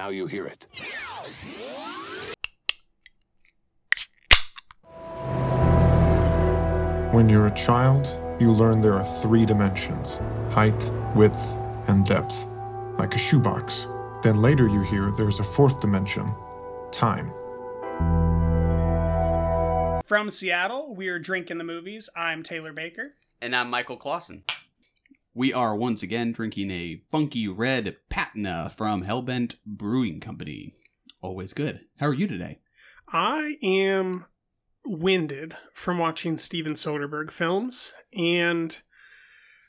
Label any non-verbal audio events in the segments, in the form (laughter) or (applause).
Now you hear it. When you're a child, you learn there are three dimensions height, width, and depth, like a shoebox. Then later you hear there's a fourth dimension time. From Seattle, we're drinking the movies. I'm Taylor Baker. And I'm Michael Clausen. We are once again drinking a funky red patina from Hellbent Brewing Company. Always good. How are you today? I am winded from watching Steven Soderbergh films and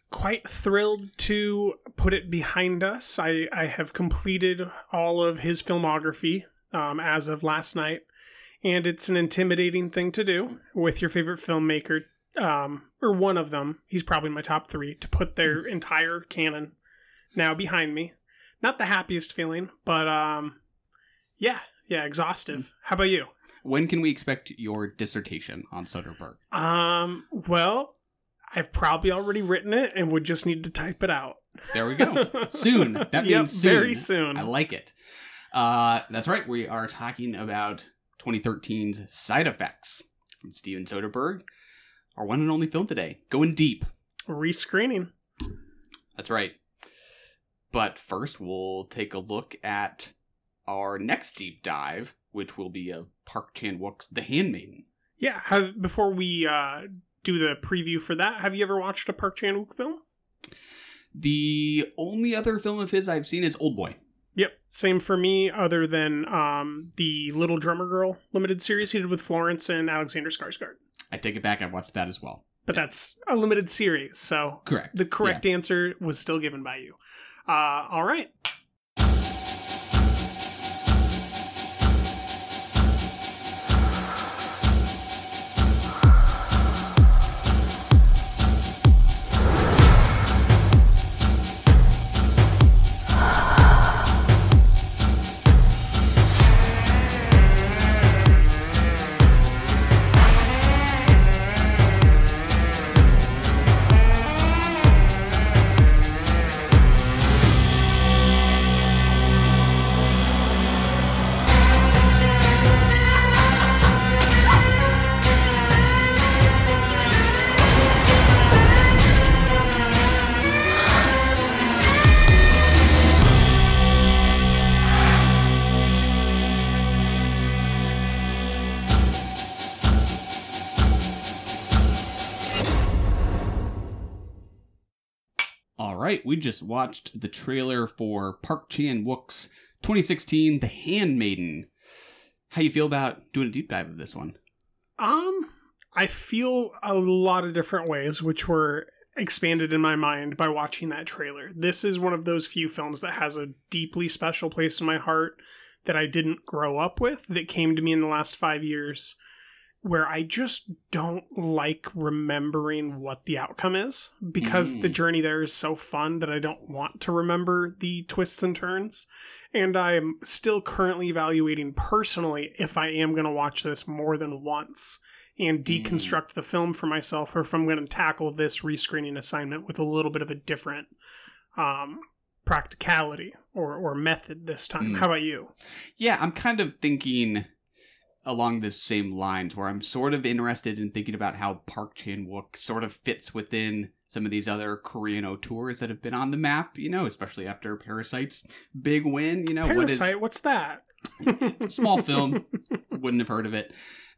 quite thrilled to put it behind us. I, I have completed all of his filmography um, as of last night, and it's an intimidating thing to do with your favorite filmmaker, um, or one of them. He's probably my top three to put their entire canon now behind me. Not the happiest feeling, but um, yeah, yeah, exhaustive. How about you? When can we expect your dissertation on Soderbergh? Um, well, I've probably already written it and would just need to type it out. There we go. soon. (laughs) That means Yep, soon. very soon. I like it. Uh, that's right. We are talking about 2013's Side Effects from Steven Soderbergh, our one and only film today. Going deep. Rescreening. That's right. But first, we'll take a look at our next deep dive, which will be of Park Chan Wook's The Handmaiden. Yeah. Have before we uh, do the preview for that, have you ever watched a Park Chan Wook film? The only other film of his I've seen is Old Boy. Yep. Same for me. Other than um, the Little Drummer Girl limited series he did with Florence and Alexander Skarsgård. I take it back. I watched that as well. But that's a limited series, so Correct. the correct answer was still given by you. Uh, all right. We just watched the trailer for Park Chan Wook's 2016 The Handmaiden. How you feel about doing a deep dive of this one? Um, I feel a lot of different ways, which were expanded in my mind by watching that trailer. This is one of those few films that has a deeply special place in my heart that I didn't grow up with, that came to me in the last five years, where I just don't like remembering what the outcome is because the Mm. journey there is so fun that I don't want to remember the twists and turns. And I am still currently evaluating personally if I am going to watch this more than once and deconstruct the film for myself, or if I'm going to tackle this rescreening assignment with a little bit of a different um, practicality or, or method this time. Mm. How about you? Yeah, I'm kind of thinking along this same lines where I'm sort of interested in thinking about how Park Chan Wook sort of fits within some of these other Korean auteurs that have been on the map, you know, especially after Parasite's big win, you know, Parasite, what's that? (laughs) small (laughs) film, wouldn't have heard of it.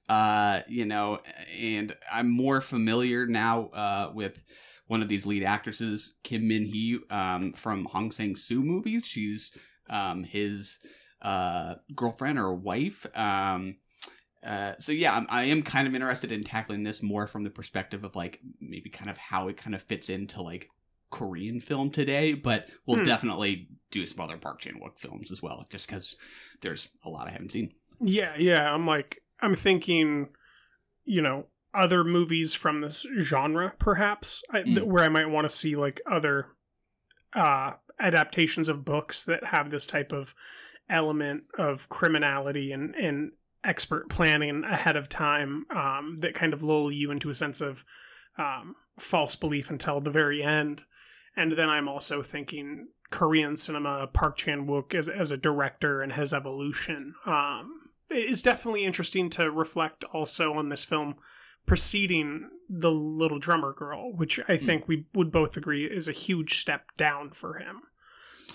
Uh, you know, and I'm more familiar now uh with one of these lead actresses, Kim Min Hee, um, from Hong Sang Soo movies. She's um his uh girlfriend or wife. Um uh, so yeah, I'm, I am kind of interested in tackling this more from the perspective of like maybe kind of how it kind of fits into like Korean film today, but we'll Hmm. definitely do some other Park Chan Wook films as well, just because there's a lot I haven't seen. Yeah, yeah. I'm like, I'm thinking, you know, other movies from this genre, perhaps, I, th- Mm. where I might want to see like other uh, adaptations of books that have this type of element of criminality and, and expert planning ahead of time um, that kind of lull you into a sense of um, false belief until the very end. And then I'm also thinking Korean cinema, Park Chan Wook as, as a director and his evolution. Um, it's definitely interesting to reflect also on this film preceding The Little Drummer Girl, which I think we would both agree is a huge step down for him.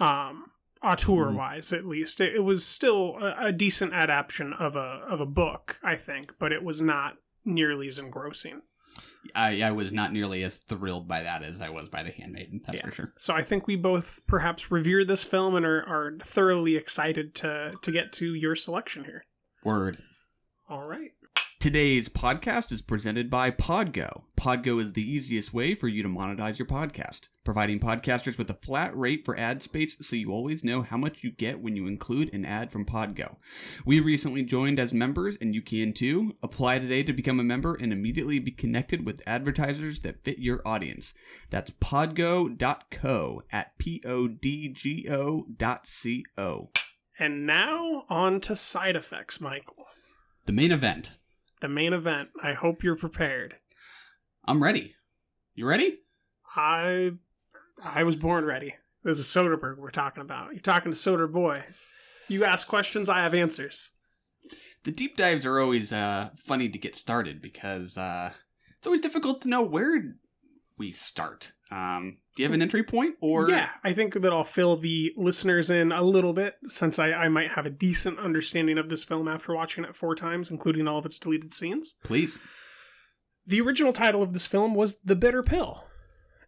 Um, auteur wise, mm-hmm. at least, it, it was still a, a decent adaptation of a of a book, I think, but it was not nearly as engrossing. I, I was not nearly as thrilled by that as I was by The Handmaiden. That's Yeah. for sure. So I think we both perhaps revere this film and are, are thoroughly excited to to get to your selection here. Word. All right. Today's podcast is presented by Podgo. Podgo is the easiest way for you to monetize your podcast, providing podcasters with a flat rate for ad space so you always know how much you get when you include an ad from Podgo. We recently joined as members and you can too. Apply today to become a member and immediately be connected with advertisers that fit your audience. That's podgo.co at P O D G O C O. And now on to side effects, Michael. The main event. The main event. I hope you're prepared. I'm ready. You ready? I I was born ready. This is Soderbergh we're talking about. You're talking to Soder Boy. You ask questions, I have answers. the deep dives are always uh, funny to get started because uh, it's always difficult to know where we start. Um, do you have an entry point, or yeah, I think that I'll fill the listeners in a little bit since I, I might have a decent understanding of this film after watching it four times, including all of its deleted scenes. please? The original title of this film was The Bitter Pill.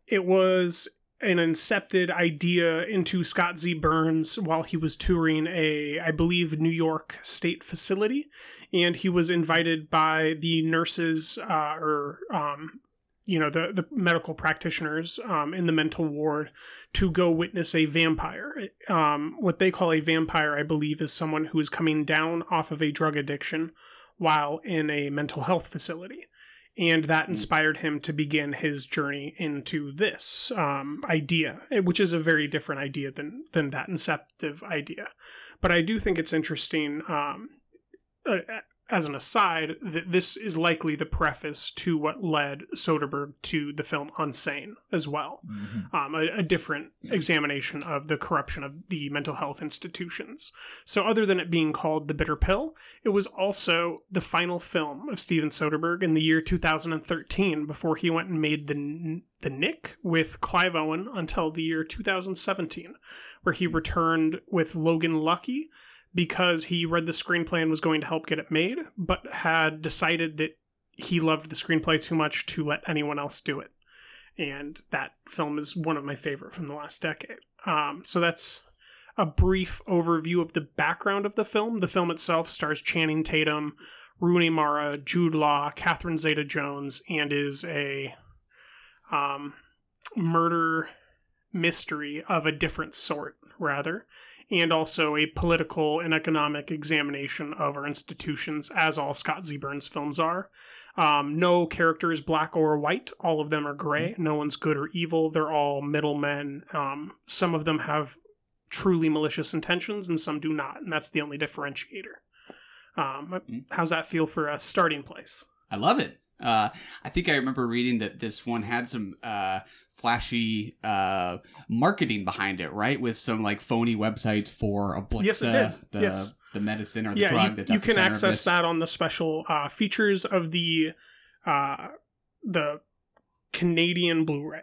It was an incepted idea into Scott Z. Burns while he was touring a, I believe, New York state facility. And he was invited by the nurses uh, or, um, you know, the, the medical practitioners um, in the mental ward to go witness a vampire. Um, what they call a vampire, I believe, is someone who is coming down off of a drug addiction while in a mental health facility and that inspired him to begin his journey into this um, idea, eh, which is a very different idea than than that inceptive idea. But I do think it's interesting. Um, uh, as an aside, that this is likely the preface to what led Soderbergh to the film Unsane as well. Um, a, a different examination of the corruption of the mental health institutions. So, other than it being called The Bitter Pill, it was also the final film of Steven Soderbergh in the year 2013 before he went and made the the Knick with Clive Owen until the year 2017, where he returned with Logan Lucky because he read the screenplay and was going to help get it made, but had decided that he loved the screenplay too much to let anyone else do it. And that film is one of my favorite from the last decade. Um, so that's a brief overview of the background of the film. The film itself stars Channing Tatum, Rooney Mara, Jude Law, Catherine Zeta Jones, and is a um, murder mystery of a different sort, rather, and also a political and economic examination of our institutions, as all Scott Z. Burns films are. Um, no character is black or white. All of them are gray. No one's good or evil. They're all middlemen. Um, some of them have truly malicious intentions, and some do not, and that's the only differentiator. Um, how's that feel for a starting place? I love it. Uh, I think I remember reading that this one had some uh, flashy uh, marketing behind it, right? With some like phony websites for Ablixa, Yes, the Yes. the medicine or the yeah, drug you, you can access that on the special uh, features of the uh, the Canadian Blu-ray.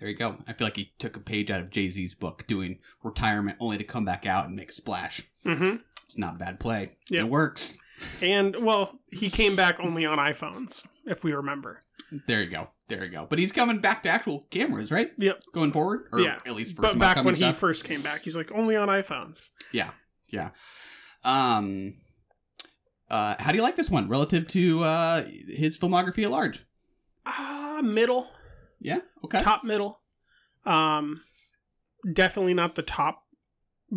There you go. I feel like he took a page out of Jay Z's book, doing retirement only to come back out and make a splash. hmm It's not bad play. It works. And well, he came back only on iPhones, if we remember. There you go. There you go. But he's coming back to actual cameras, right? Yep. Going forward, or Yeah. at least for But back when he first came back, he's like only on iPhones. Yeah, yeah. Um, uh, how do you like this one relative to uh his filmography at large? Ah, middle, Yeah. Okay. top middle. Um, definitely not the top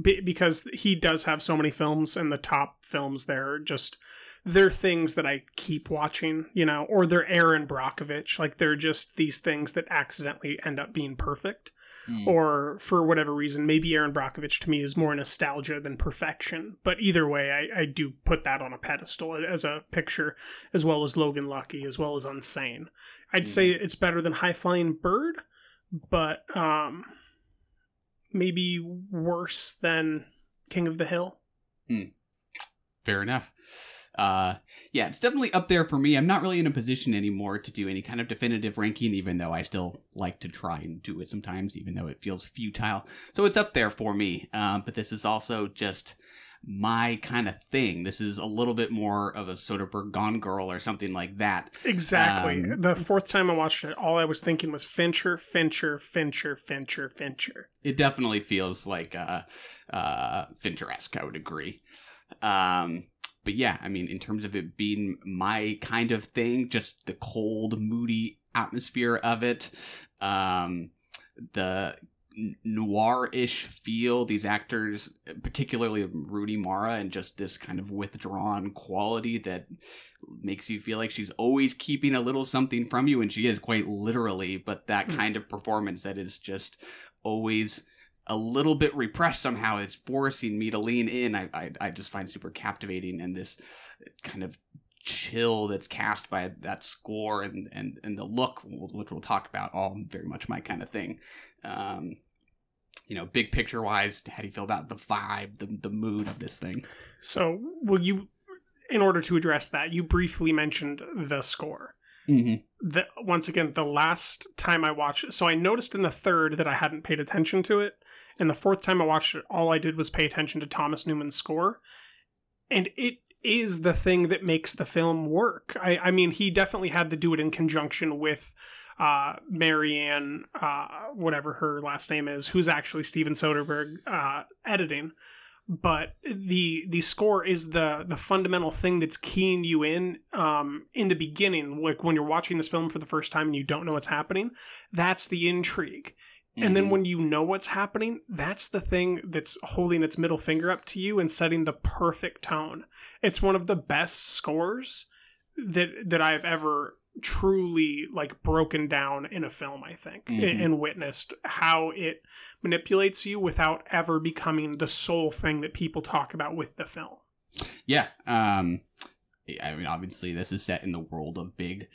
be- because he does have so many films, and the top films there are just they're things that I keep watching, you know, or they're Erin Brockovich, like they're just these things that accidentally end up being perfect. Hmm. or for whatever reason, maybe Erin Brockovich to me is more nostalgia than perfection. But either way, I, I do put that on a pedestal as a picture, as well as Logan Lucky, as well as Unsane. I'd say it's better than High Flying Bird, but um, maybe worse than King of the Hill. Fair enough. Uh, yeah, it's definitely up there for me. I'm not really in a position anymore to do any kind of definitive ranking, even though I still like to try and do it sometimes, even though it feels futile. So it's up there for me. Um, but this is also just my kind of thing. This is a little bit more of a Soderbergh Gone Girl or something like that. Exactly. Um, the fourth time I watched it, all I was thinking was Fincher, Fincher, Fincher, Fincher, Fincher. It definitely feels like uh, uh, Fincher-esque, I would agree. Um, but yeah, I mean, in terms of it being my kind of thing, just the cold, moody atmosphere of it, um, the noir-ish feel, these actors, particularly Rooney Mara, and just this kind of withdrawn quality that makes you feel like she's always keeping a little something from you, and she is quite literally, but that Mm. kind of performance that is just always a little bit repressed somehow. It's forcing me to lean in. I, I, I just find super captivating and this kind of chill that's cast by that score and, and, and the look, which we'll talk about, all very much my kind of thing. Um, you know, big picture wise, how do you feel about the vibe, the, the mood of this thing? So, will you, in order to address that, you briefly mentioned the score. Mm-hmm. The, once again, the last time I watched it, so I noticed in the third that I hadn't paid attention to it. And the fourth time I watched it, all I did was pay attention to Thomas Newman's score. And it is the thing that makes the film work. I, I mean, he definitely had to do it in conjunction with uh, Marianne, uh, whatever her last name is, who's actually Steven Soderbergh uh, editing. But the the score is the the fundamental thing that's keying you in um, in the beginning, like when you're watching this film for the first time and you don't know what's happening. That's the intrigue. And Mm-hmm. then when you know what's happening, that's the thing that's holding its middle finger up to you and setting the perfect tone. It's one of the best scores that that I've ever truly like broken down in a film, I think, and, Mhm. and witnessed how it manipulates you without ever becoming the sole thing that people talk about with the film. Yeah. Um, I mean, obviously, this is set in the world of big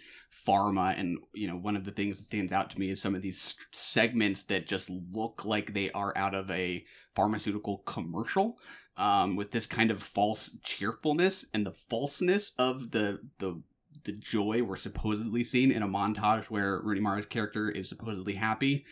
pharma, and you know, one of the things that stands out to me is some of these segments that just look like they are out of a pharmaceutical commercial, um, with this kind of false cheerfulness and the falseness of the the the joy we're supposedly seeing in a montage where Rooney Mara's character is supposedly happy.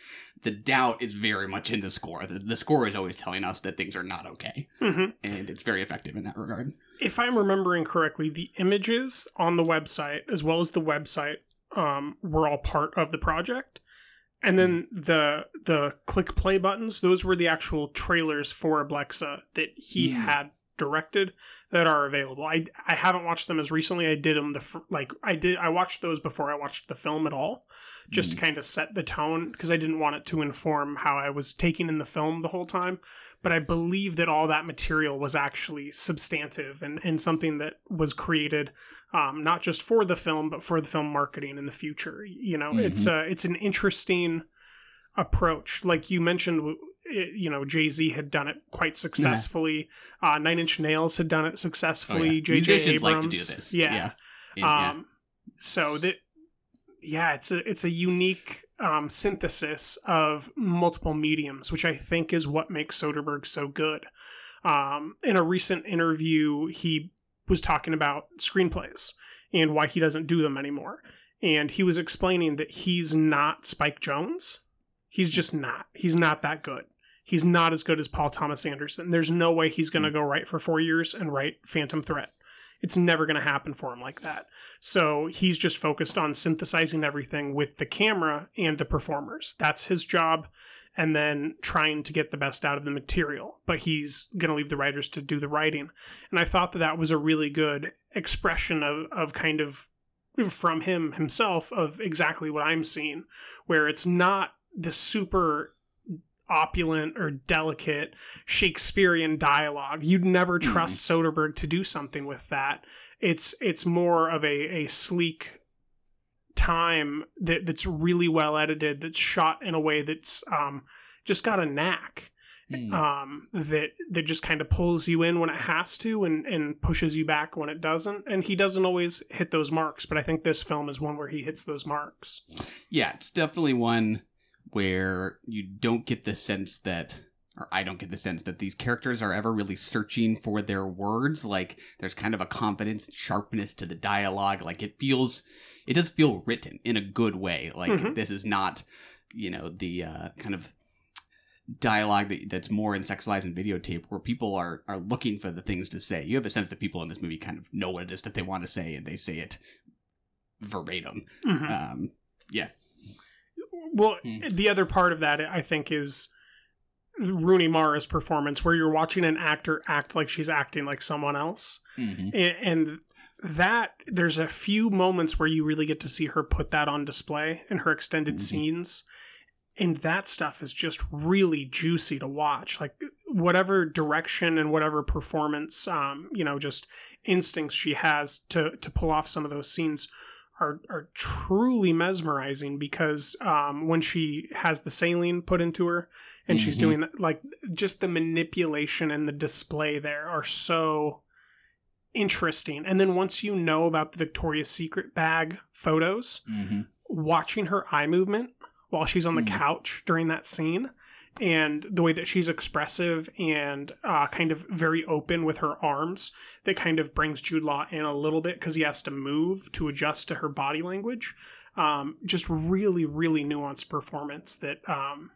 The doubt is very much in the score. The, the score is always telling us that things are not okay, Mm-hmm. and it's very effective in that regard. if I'm remembering correctly, the images on the website, as well as the website, um, were all part of the project. And then the the click play buttons, those were the actual trailers for Ablixa that he had directed that are available. I, I haven't watched them as recently. I did them the like I did I watched those before I watched the film at all, just to kind of set the tone because I didn't want it to inform how I was taking in the film the whole time. But I believe that all that material was actually substantive and, and something that was created um, not just for the film but for the film marketing in the future. You know, it's uh, it's an interesting approach. Like you mentioned, it, you know, Jay Z had done it quite successfully. Uh, Nine Inch Nails had done it Oh, successfully. yeah. J.J. Abrams, like to do this. yeah. Yeah. Um, so that yeah, it's a it's a unique um, synthesis of multiple mediums, which I think is what makes Soderbergh so good. Um, in a recent interview, he was talking about screenplays and why he doesn't do them anymore. And he was explaining that he's not Spike Jonze. He's just not. He's not that good. He's not as good as Paul Thomas Anderson. There's no way he's going to hmm. go write for four years and write Phantom Thread. It's never going to happen for him like that. So he's just focused on synthesizing everything with the camera and the performers. That's his job. And then trying to get the best out of the material. But he's going to leave the writers to do the writing. And I thought that that was a really good expression of, of kind of from him himself of exactly what I'm seeing, where it's not the super opulent or delicate Shakespearean dialogue. You'd never trust Soderbergh to do something with that. It's it's more of a, a sleek time that, that's really well edited, that's shot in a way that's um, just got a knack. Hmm. Um, that that just kind of pulls you in when it has to and, and pushes you back when it doesn't. And he doesn't always hit those marks, but I think this film is one where he hits those marks. yeah, it's definitely one where you don't get the sense that or I don't get the sense that these characters are ever really searching for their words. Like there's kind of a confidence and sharpness to the dialogue. Like it feels, it does feel written in a good way. Like Mhm. this is not, you know, the uh, kind of dialogue that, that's more in Sex sexualized and videotape where people are are looking for the things to say. You have a sense that people in this movie kind of know what it is that they want to say and they say it verbatim. Mhm. Um, yeah. Well, Hmm. the other part of that, I think, is Rooney Mara's performance, where you're watching an actor act like she's acting like someone else. Mhm. And that, there's a few moments where you really get to see her put that on display in her extended Mhm. scenes. And that stuff is just really juicy to watch. Like, whatever direction and whatever performance, um, you know, just instincts she has to, to pull off some of those scenes are are truly mesmerizing because um, when she has the saline put into her and she's Mhm. doing that, like just the manipulation and the display there are so interesting. And then once you know about the Victoria's Secret bag photos, Mhm. watching her eye movement while she's on the Mm. couch during that scene and the way that she's expressive and uh, kind of very open with her arms that kind of brings Jude Law in a little bit because he has to move to adjust to her body language. Um, just really, really nuanced performance that um,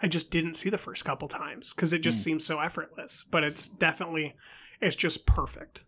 I just didn't see the first couple times because it just Mm. seems so effortless. But it's definitely, it's just perfect.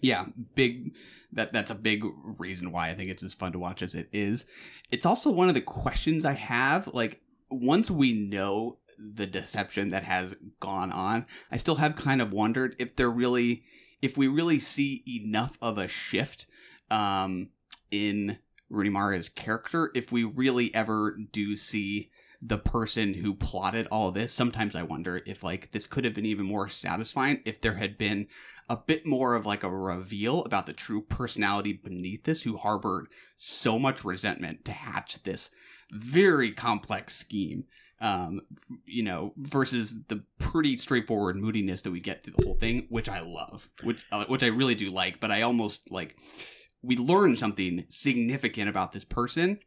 yeah big that that's a big reason why i think it's as fun to watch as it is it's also one of the questions i have like once we know the deception that has gone on i still have kind of wondered if they're really if we really see enough of a shift um in Rooney Mara's character if we really ever do see the person who plotted all this. Sometimes i wonder if like this could have been even more satisfying if there had been a bit more of like a reveal about the true personality beneath this who harbored so much resentment to hatch this very complex scheme um you know versus the pretty straightforward moodiness that we get through the whole thing which i love which uh, which i really do like but i almost like we learn something significant about this person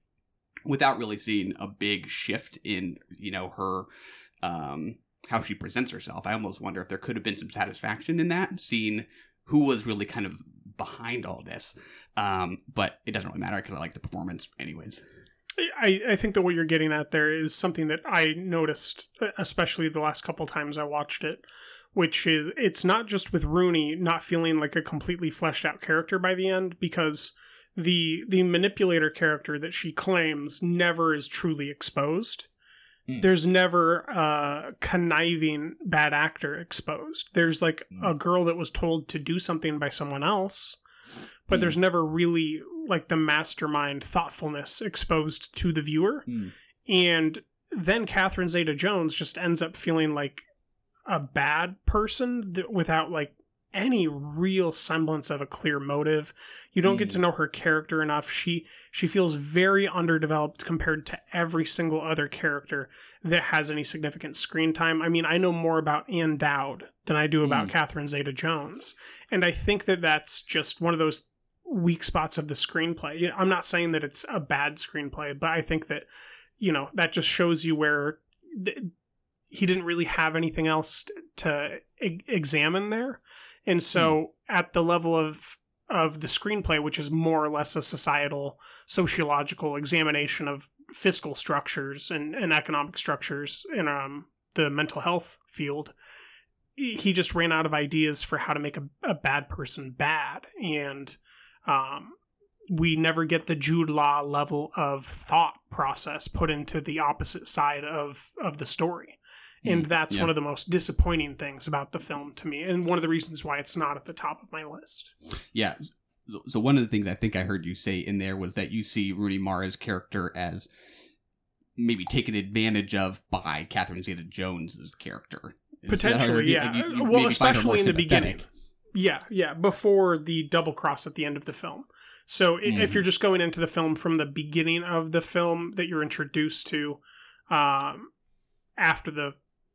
without really seeing a big shift in you know her um how she presents herself. I almost wonder if there could have been some satisfaction in that seeing who was really kind of behind all this. Um but it doesn't really matter because i like the performance anyways I, I think that what you're getting at there is something that I noticed, especially the last couple times I watched it, which is it's not just with Rooney not feeling like a completely fleshed out character by the end, because the the manipulator character that she claims never is truly exposed. Mm. There's never a conniving bad actor exposed. There's like a girl that was told to do something by someone else, but Mm. there's never really like the mastermind thoughtfulness exposed to the viewer. Mm. And then Catherine Zeta Jones just ends up feeling like a bad person th- without like any real semblance of a clear motive. You don't get Mm. to know her character enough. She she feels very underdeveloped compared to every single other character that has any significant screen time. I mean, I know more about Ann Dowd than I do about Mm. Catherine Zeta Jones. And I think that that's just one of those weak spots of the screenplay. I'm not saying that it's a bad screenplay, but I think that you know that just shows you where th- he didn't really have anything else to e- examine there, and so at the level of of the screenplay, which is more or less a societal sociological examination of fiscal structures and, and economic structures in um, the mental health field, he just ran out of ideas for how to make a, a bad person bad. And um, we never get the Jude Law level of thought process put into the opposite side of of the story. And Mm, that's yeah. one of the most disappointing things about the film to me, and one of the reasons why it's not at the top of my list. Yeah. So one of the things I think I heard you say in there was that you see Rooney Mara's character as maybe taken advantage of by Catherine Zeta Jones's character. Is that how I heard Potentially, yeah. Like, you- you well, maybe find her more especially in the beginning. Yeah, yeah, before the double cross at the end of the film. So i if Mhm. you're just going into the film from the beginning of the film that you're introduced to um, after the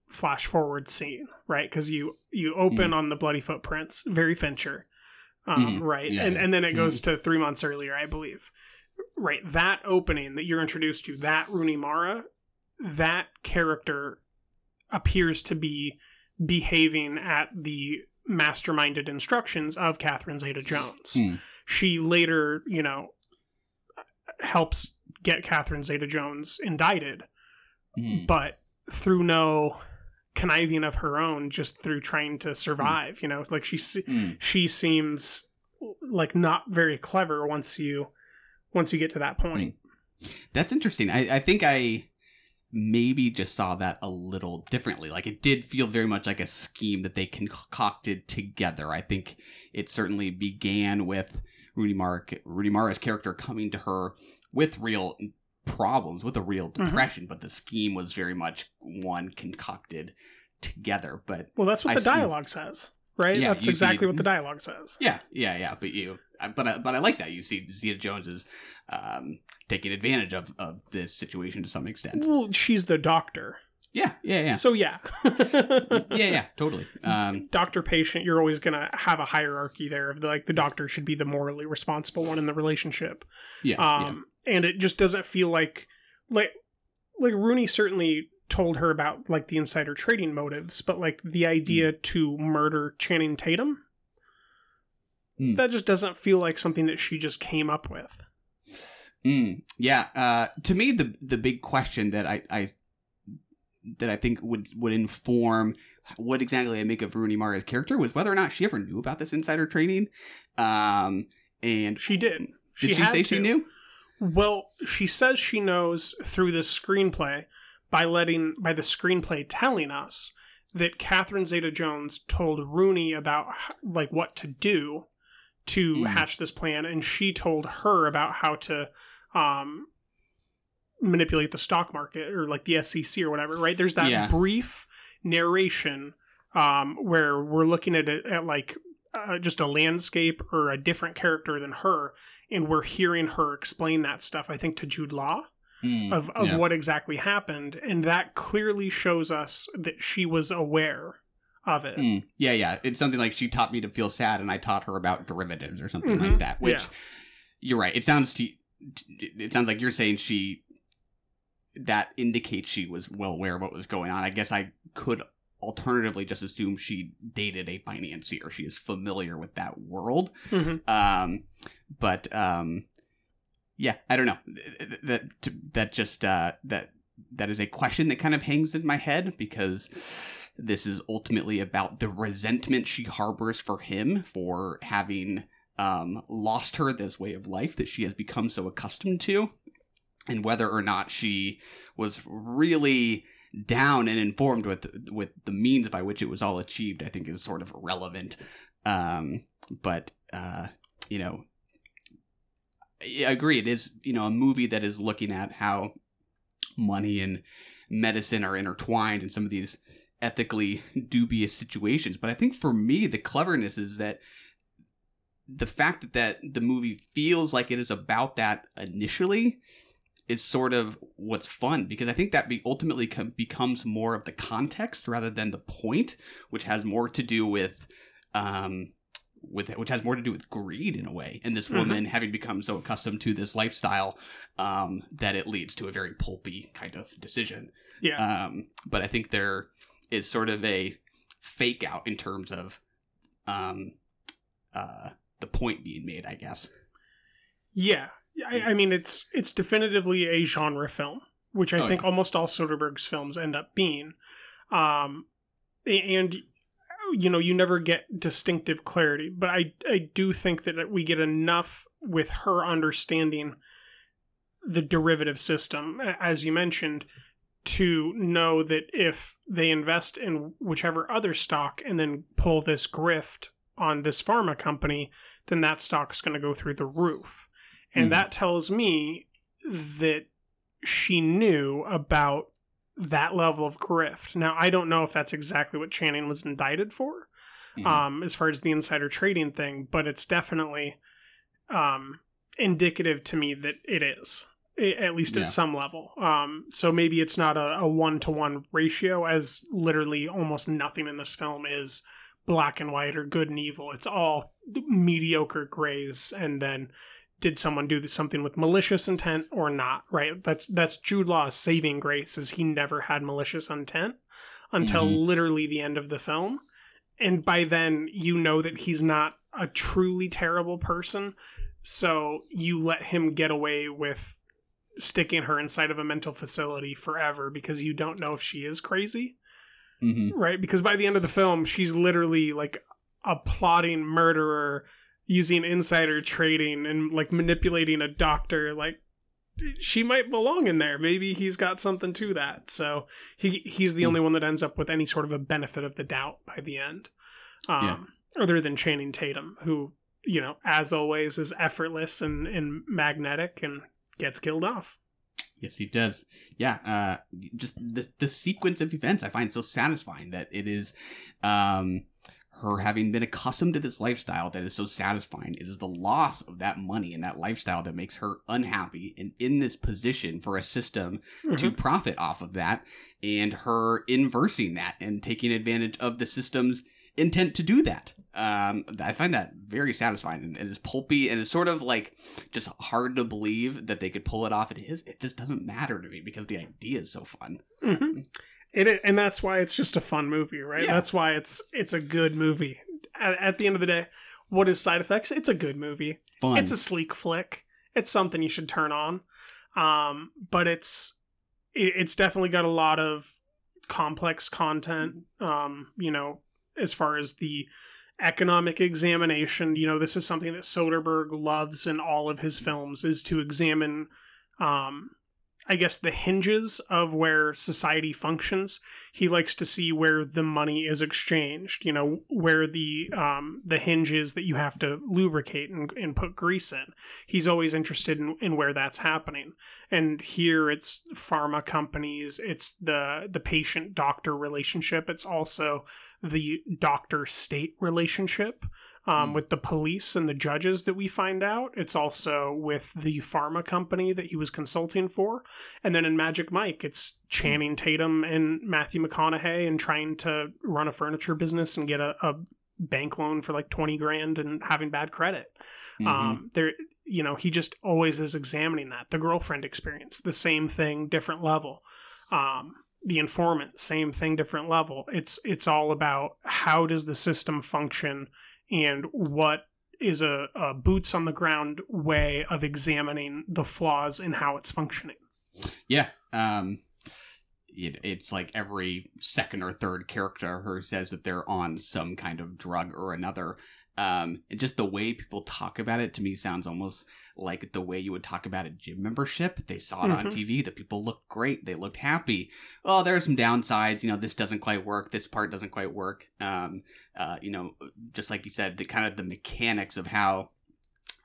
flash forward scene, right? Because you you open on the bloody footprints, very Fincher, um, Mhm. right? Yeah, and yeah. and then it goes to three months earlier, I believe. Right, that opening that you're introduced to, that Rooney Mara, that character appears to be behaving at the masterminded instructions of Catherine Zeta Jones. Hmm. She later, you know, helps get Catherine Zeta Jones indicted, Mm. but through no conniving of her own, just through trying to survive. You know, like she Mm. she seems like not very clever once you once you get to that point. That's interesting. I, I think I maybe just saw that a little differently. Like it did feel very much like a scheme that they concocted together. I think it certainly began with Rooney Rooney Mara's character coming to her with real problems, with a real Mhm. depression, but the scheme was very much one concocted together. But Well, that's what I the see. dialogue says, right? Yeah, that's you see- exactly what the dialogue says. yeah, yeah, yeah. But you, but I, but I like that you see Zeta Jones is um, taking advantage of of this situation to some extent. Well, she's the doctor, Yeah, yeah, yeah. so yeah, (laughs) yeah, yeah, totally. Um, doctor patient. You're always gonna have a hierarchy there of the, like the doctor should be the morally responsible one in the relationship. yeah, yeah. um, and it just doesn't feel like like like Rooney certainly told her about like the insider trading motives, but like the idea Hmm. to murder Channing Tatum, Mm. that just doesn't feel like something that she just came up with. Mm, yeah. Uh, to me, the the big question that I, I that I think would would inform what exactly I make of Rooney Mara's character was whether or not she ever knew about this insider trading. Um, and She did. did She, she, had say to. she knew? Well, she says she knows through this screenplay by letting by the screenplay telling us that Catherine Zeta-Jones told Rooney about like what to do to Mm. hatch this plan, and she told her about how to um, manipulate the stock market or like the SEC or whatever. Right? There's that Yeah. brief narration um, where we're looking at it at like. Uh, just a landscape or a different character than her, and we're hearing her explain that stuff. I think to Jude Law Mm, of, of yeah. what exactly happened, and that clearly shows us that she was aware of it. Mm, yeah, yeah. It's something like she taught me to feel sad, and I taught her about derivatives or something Mhm, like that. Which yeah. you're right. It sounds to it sounds like you're saying she that indicates she was well aware of what was going on. I guess I could alternatively just assume she dated a financier. She is familiar with that world. Mhm. Um, but um, yeah, I don't know. That that just uh, that that is a question that kind of hangs in my head because this is ultimately about the resentment she harbors for him for having um, lost her this way of life that she has become so accustomed to, and whether or not she was really down and informed with with the means by which it was all achieved, I think is sort of irrelevant. Um, but uh, you know, I agree. It is you know a movie that is looking at how money and medicine are intertwined in some of these ethically dubious situations. But I think for me, the cleverness is that the fact that, that the movie feels like it is about that initially is sort of what's fun because I think that be ultimately com- becomes more of the context rather than the point, which has more to do with um, with which has more to do with greed in a way, and this Mhm. woman having become so accustomed to this lifestyle um, that it leads to a very pulpy kind of decision. Yeah. Um, but I think there is sort of a fake out in terms of um, uh, the point being made, I guess. Yeah, I, I mean it's it's definitively a genre film, which I Oh, think almost all Soderbergh's films end up being. Um, and you know you never get distinctive clarity, but I I do think that we get enough with her understanding the derivative system, as you mentioned, to know that if they invest in whichever other stock and then pull this grift on this pharma company, then that stock's going to go through the roof. And Mhm. that tells me that she knew about that level of grift. Now, I don't know if that's exactly what Channing was indicted for, Mhm. um, as far as the insider trading thing, but it's definitely um, indicative to me that it is, at least Yeah. at some level. Um, so maybe it's not a one to one ratio, as literally almost nothing in this film is black and white or good and evil. It's all mediocre grays, and then did someone do something with malicious intent or not? Right. That's that's Jude Law's saving grace is he never had malicious intent. until Mhm. literally the end of the film. And by then, you know that he's not a truly terrible person. So you let him get away with sticking her inside of a mental facility forever because you don't know if she is crazy hmm right? Because by the end of the film, she's literally like a plotting murderer using insider trading and like manipulating a doctor. Like she might belong in there. Maybe he's got something to that. So he he's the Hmm. only one that ends up with any sort of a benefit of the doubt by the end. Um, Other than Channing Tatum, who you know, as always, is effortless and, and magnetic and gets killed off. Yes, he does. Yeah, uh, just the the sequence of events I find so satisfying that it is, um, her having been accustomed to this lifestyle that is so satisfying. It is the loss of that money and that lifestyle that makes her unhappy and in this position for a system to Mhm. profit off of that, and her inversing that and taking advantage of the system's intent to do that. Um, I find that very satisfying and it is pulpy and it's sort of like just hard to believe that they could pull it off. It is. It just doesn't matter to me because the idea is so fun. hmm It, and that's why it's just a fun movie, right? Yeah. That's why it's it's a good movie. At, at the end of the day, what is side effects? It's a good movie. Fun. It's a sleek flick. It's something you should turn on. Um, but it's it, it's definitely got a lot of complex content. Um, you know, as far as the economic examination, you know, this is something that Soderbergh loves in all of his films is to examine um I guess the hinges of where society functions. He likes to see where the money is exchanged. You know where the um, the hinges that you have to lubricate and, and put grease in. He's always interested in, in where that's happening. And here it's pharma companies. It's the the patient doctor relationship. It's also the doctor state relationship um, Mm. with the police and the judges that we find out. It's also with the pharma company that he was consulting for. And then in Magic Mike, it's Channing Tatum and Matthew McConaughey and trying to run a furniture business and get a, a bank loan for like 20 grand and having bad credit. Mhm. Um, there, you know, he just always is examining that. The girlfriend experience, the same thing, different level. Um, the informant, same thing, different level. It's it's all about how does the system function and what is a, a boots on the ground way of examining the flaws in how it's functioning. yeah. Um, it, it's like every second or third character who says that they're on some kind of drug or another. Um, and just the way people talk about it to me sounds almost like the way you would talk about a gym membership. They saw it on Mhm. TV. The people looked great. They looked happy. Oh, there are some downsides. You know, this doesn't quite work. This part doesn't quite work. Um, uh, you know, just like you said, the kind of the mechanics of how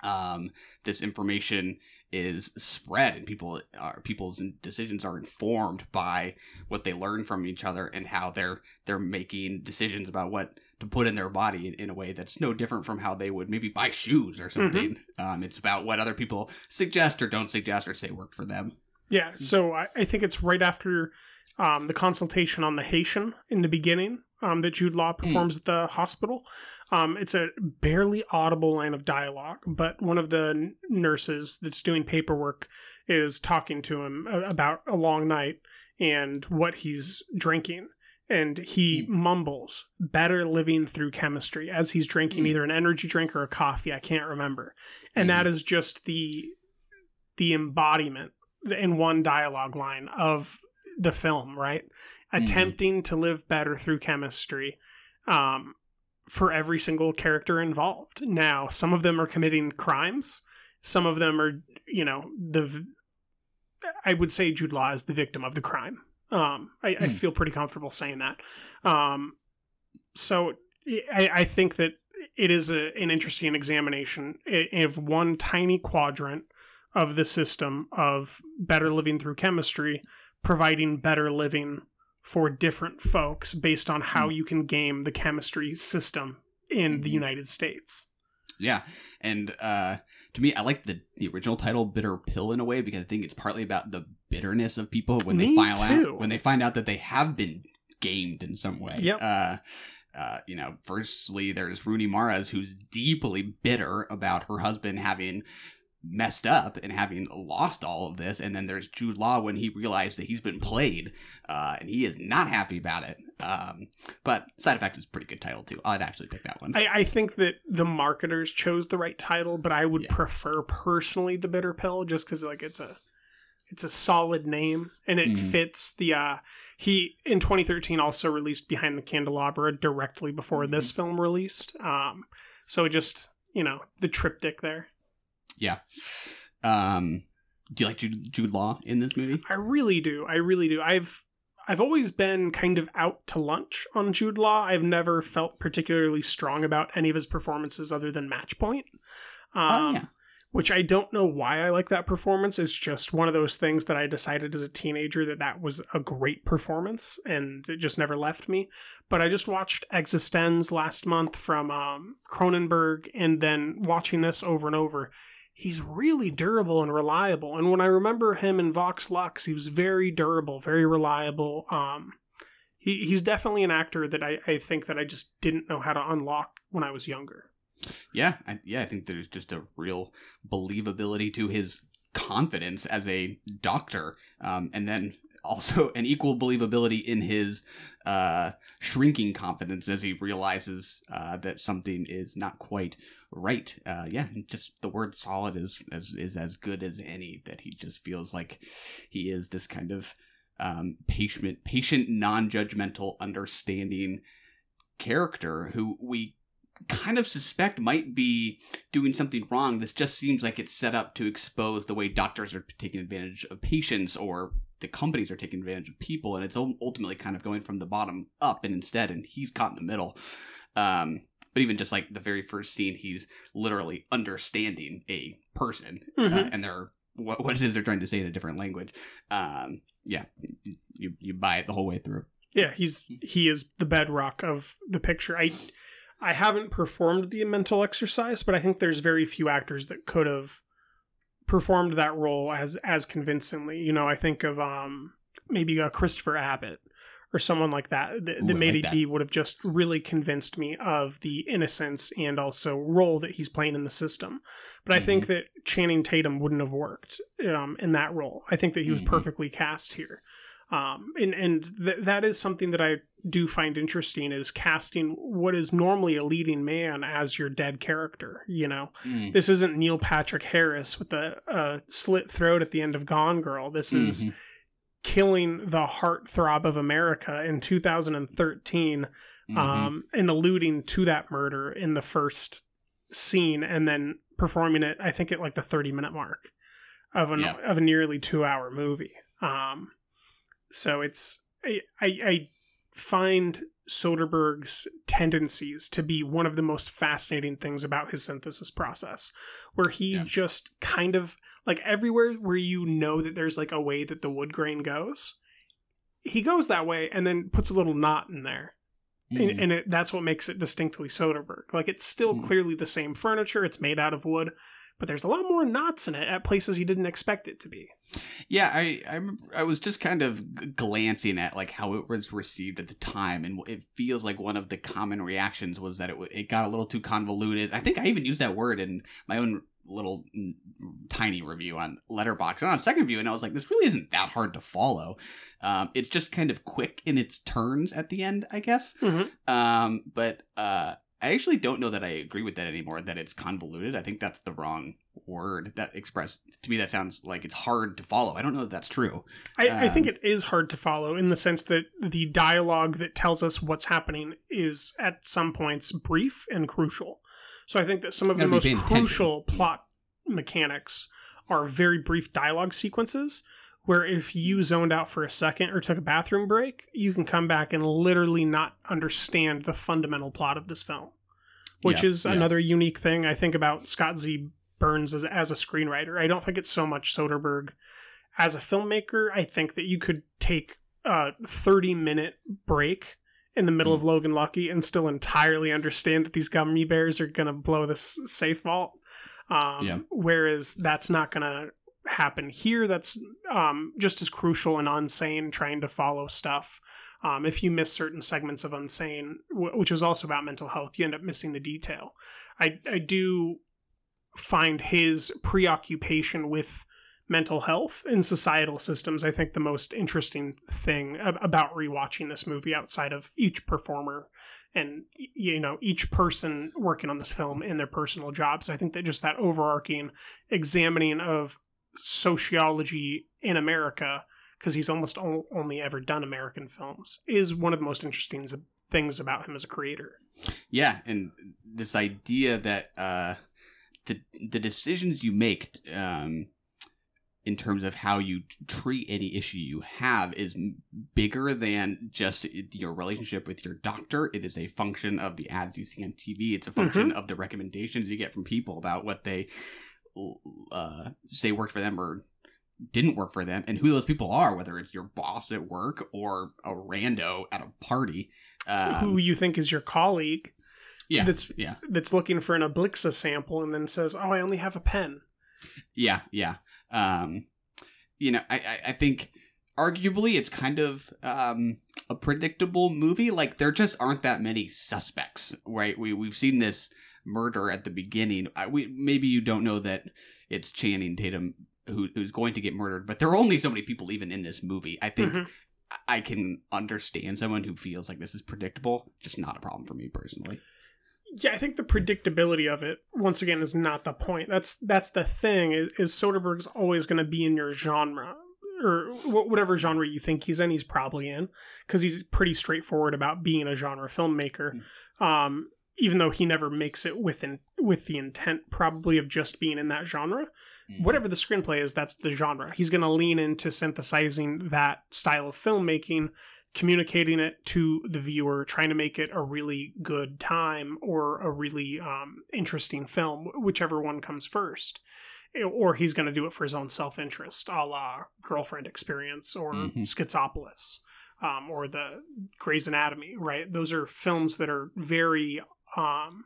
um, this information is spread and people are people's decisions are informed by what they learn from each other and how they're they're making decisions about what to put in their body in, in a way that's no different from how they would maybe buy shoes or something. Um, it's about what other people suggest or don't suggest or say worked for them Yeah, so I, I think it's right after um, the consultation on the Haitian in the beginning um, that Jude Law performs at the hospital. Um, it's a barely audible line of dialogue, but one of the n- nurses that's doing paperwork is talking to him a- about a long night and what he's drinking. And he mumbles, better living through chemistry, as he's drinking Mm. either an energy drink or a coffee. I can't remember. And that is just the the embodiment in one dialogue line of the film, right? Mhm. Attempting to live better through chemistry um, for every single character involved. Now, some of them are committing crimes. Some of them are, you know, the. I would say Jude Law is the victim of the crime. Um, I, I Hmm. feel pretty comfortable saying that. Um, so I, I think that it is a, an interesting examination of one tiny quadrant of the system of better living through chemistry, providing better living for different folks based on how Hmm. you can game the chemistry system in the Mhm. United States. Yeah, and uh, to me, I like the, the original title "Bitter Pill" in a way because I think it's partly about the bitterness of people when they Me find too. out when they find out that they have been gamed in some way. Yep. Uh, uh, you know, firstly, there's Rooney Mara's who's deeply bitter about her husband having messed up and having lost all of this. And then there's Jude Law when he realized that he's been played, uh, and he is not happy about it. Um, but Side Effects is a pretty good title too. I'd actually pick that one. I, I think that the marketers chose the right title, but I would Yeah. prefer personally the Bitter Pill just because like it's a it's a solid name and it Mhm. fits the uh he in 2013 also released Behind the Candelabra directly before Mm-hmm. this film released. Um, so it just you know the triptych there. Yeah. Um, do you like Jude, Jude Law in this movie? I really do. I really do. I've I've always been kind of out to lunch on Jude Law. I've never felt particularly strong about any of his performances other than Match Point. Um, oh yeah. Which I don't know why I like that performance. It's just one of those things that I decided as a teenager that that was a great performance and it just never left me. But I just watched Existenz last month from um, Cronenberg and then watching this over and over he's really durable and reliable. And when I remember him in Vox Lux, he was very durable, very reliable. Um, he, he's definitely an actor that I, I think that I just didn't know how to unlock when I was younger. Yeah, I, yeah, I think there's just a real believability to his confidence as a doctor, um, and then also (laughs) an equal believability in his uh, shrinking confidence as he realizes uh, that something is not quite right. Uh, yeah, just the word "solid" is, is is as good as any. That he just feels like he is this kind of um, patient, patient, non-judgmental, understanding character who we kind of suspect might be doing something wrong. This just seems like it's set up to expose the way doctors are taking advantage of patients or the companies are taking advantage of people. And it's ultimately kind of going from the bottom up and instead, and he's caught in the middle. Um, but even just like the very first scene, he's literally understanding a person uh, Mhm. and they're what, what it is they're trying to say in a different language. Um, yeah, you, you buy it the whole way through. Yeah, he's he is the bedrock of the picture. I I haven't performed the mental exercise, but I think there's very few actors that could have performed that role as as convincingly. You know, I think of um maybe uh, Christopher Abbott or someone like that that, Ooh, that made like be would have just really convinced me of the innocence and also role that he's playing in the system. But I think Mm-hmm. that Channing Tatum wouldn't have worked um, in that role. I think that he was Mhm. perfectly cast here. Um, and and th- that is something that I do find interesting is casting what is normally a leading man as your dead character. You know, Mm. this isn't Neil Patrick Harris with a, a slit throat at the end of Gone Girl. This is Mhm. Killing the heartthrob of America in 2013 Mhm. um, and alluding to that murder in the first scene and then performing it, I think, at like the 30 minute mark of, an, Yeah. of a nearly two hour movie. Um, so it's, I, I, I find Soderbergh's tendencies to be one of the most fascinating things about his synthesis process, where he Yeah. just kind of like everywhere where you know that there's like a way that the wood grain goes, he goes that way and then puts a little knot in there Mhm. and, and it, that's what makes it distinctly Soderbergh. Like it's still Hmm. clearly the same furniture. It's made out of wood, but there's a lot more knots in it at places you didn't expect it to be. Yeah, I I, I was just kind of g- glancing at like how it was received at the time, and it feels like one of the common reactions was that it w- it got a little too convoluted. I think I even used that word in my own little mm, tiny review on Letterboxd, and on a second view, and I was like, this really isn't that hard to follow. Um, it's just kind of quick in its turns at the end, I guess. Mm-hmm. Um, but uh, I actually don't know that I agree with that anymore. That it's convoluted. I think that's the wrong word. That express to me that sounds like it's hard to follow. I don't know that that's true. I, I think Um, it is hard to follow in the sense that the dialogue that tells us what's happening is at some points brief and crucial. So I think that some of the most crucial plot mechanics are very brief dialogue sequences where if you zoned out for a second or took a bathroom break, you can come back and literally not understand the fundamental plot of this film. Which Yeah, is yeah. another unique thing I think about Scott Z. Burns as, as a screenwriter. I don't think it's so much Soderbergh as a filmmaker. I think that you could take a 30 minute break in the middle of Logan Lucky and still entirely understand that these gummy bears are going to blow this safe vault. Um, Yeah. Whereas that's not going to happen here. That's um, just as crucial and Unsane trying to follow stuff. Um, if you miss certain segments of Unsane, wh- which is also about mental health, you end up missing the detail. I, I do find his preoccupation with mental health in societal systems i think the most interesting thing about rewatching this movie outside of each performer and you know each person working on this film in their personal jobs i think that just that overarching examining of sociology in america because he's almost only ever done american films is one of the most interesting things about him as a creator yeah and this idea that uh the the decisions you make um in terms of how you treat any issue you have is bigger than just your relationship with your doctor. It is a function of the ads you see on TV. It's a function mm-hmm. of the recommendations you get from people about what they uh, say worked for them or didn't work for them, and who those people are, whether it's your boss at work or a rando at a party. Um, so who you think is your colleague? Yeah, that's yeah. That's looking for an Ablixa sample and then says, "Oh, I only have a pen." Yeah, yeah. Um, you know, I, I, think arguably it's kind of um, a predictable movie. Like there just aren't that many suspects, right? We we've seen this murder at the beginning. I, we maybe you don't know that it's Channing Tatum who, who's going to get murdered, but there are only so many people even in this movie. I think. Mm-hmm. I can understand someone who feels like this is predictable, just not a problem for me personally yeah, I think the predictability of it once again is not the point. That's that's the thing is, is Soderbergh's always going to be in your genre or whatever genre you think he's in. He's probably in because he's pretty straightforward about being a genre filmmaker. Mm. Um, even though he never makes it within with the intent probably of just being in that genre. Mm. Whatever the screenplay is, that's the genre. He's going to lean into synthesizing that style of filmmaking communicating it to the viewer, trying to make it a really good time or a really um, interesting film, whichever one comes first. Or he's going to do it for his own self interest, a la Girlfriend Experience or mm-hmm. Schizopolis um, or the Gray's Anatomy, right? Those are films that are very, um,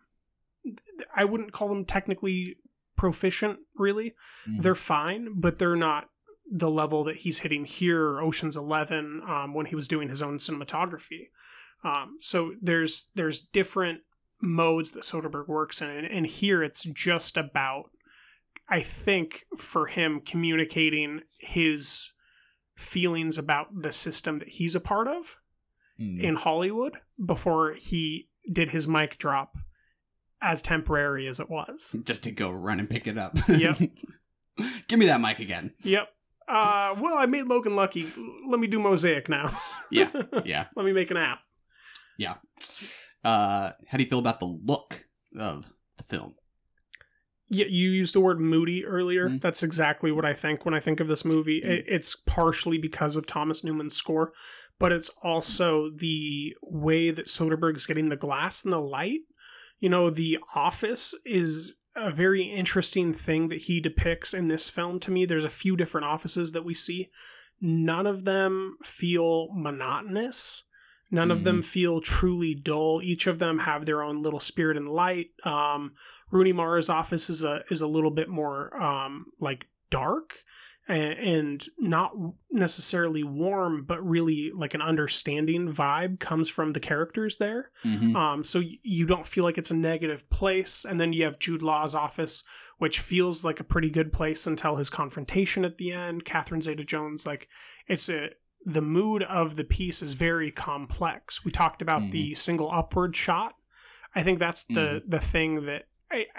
I wouldn't call them technically proficient, really. Mm-hmm. They're fine, but they're not the level that he's hitting here, Ocean's Eleven, um, when he was doing his own cinematography. Um, so there's there's different modes that Soderbergh works in, and here it's just about, I think, for him communicating his feelings about the system that he's a part of mm. in Hollywood before he did his mic drop, as temporary as it was. Just to go run and pick it up. Yep. (laughs) Give me that mic again. Yep uh, well, I made Logan lucky. Let me do Mosaic now. yeah, (laughs) yeah. Let me make an app. Yeah. Uh, how do you feel about the look of the film? Yeah, you used the word moody earlier. Mm-hmm. That's exactly what I think when I think of this movie. Mm-hmm. It's partially because of Thomas Newman's score, but it's also the way that Soderbergh's getting the glass and the light. You know, the office is a very interesting thing that he depicts in this film to me. There's a few different offices that we see. None of them feel monotonous. None mm-hmm. of them mm-hmm. feel truly dull. Each of them have their own little spirit and light. Um, Rooney Mara's office is a is a little bit more um, like dark and not necessarily warm, but really like an understanding vibe comes from the characters there. Mm-hmm. Um, so you don't feel like it's a negative place. And then you have Jude Law's office, which feels like a pretty good place until his confrontation at the end. Catherine Zeta Jones, like it's a the mood of the piece is very complex. We talked about mm-hmm. the single upward shot. I think that's the mm-hmm. the thing that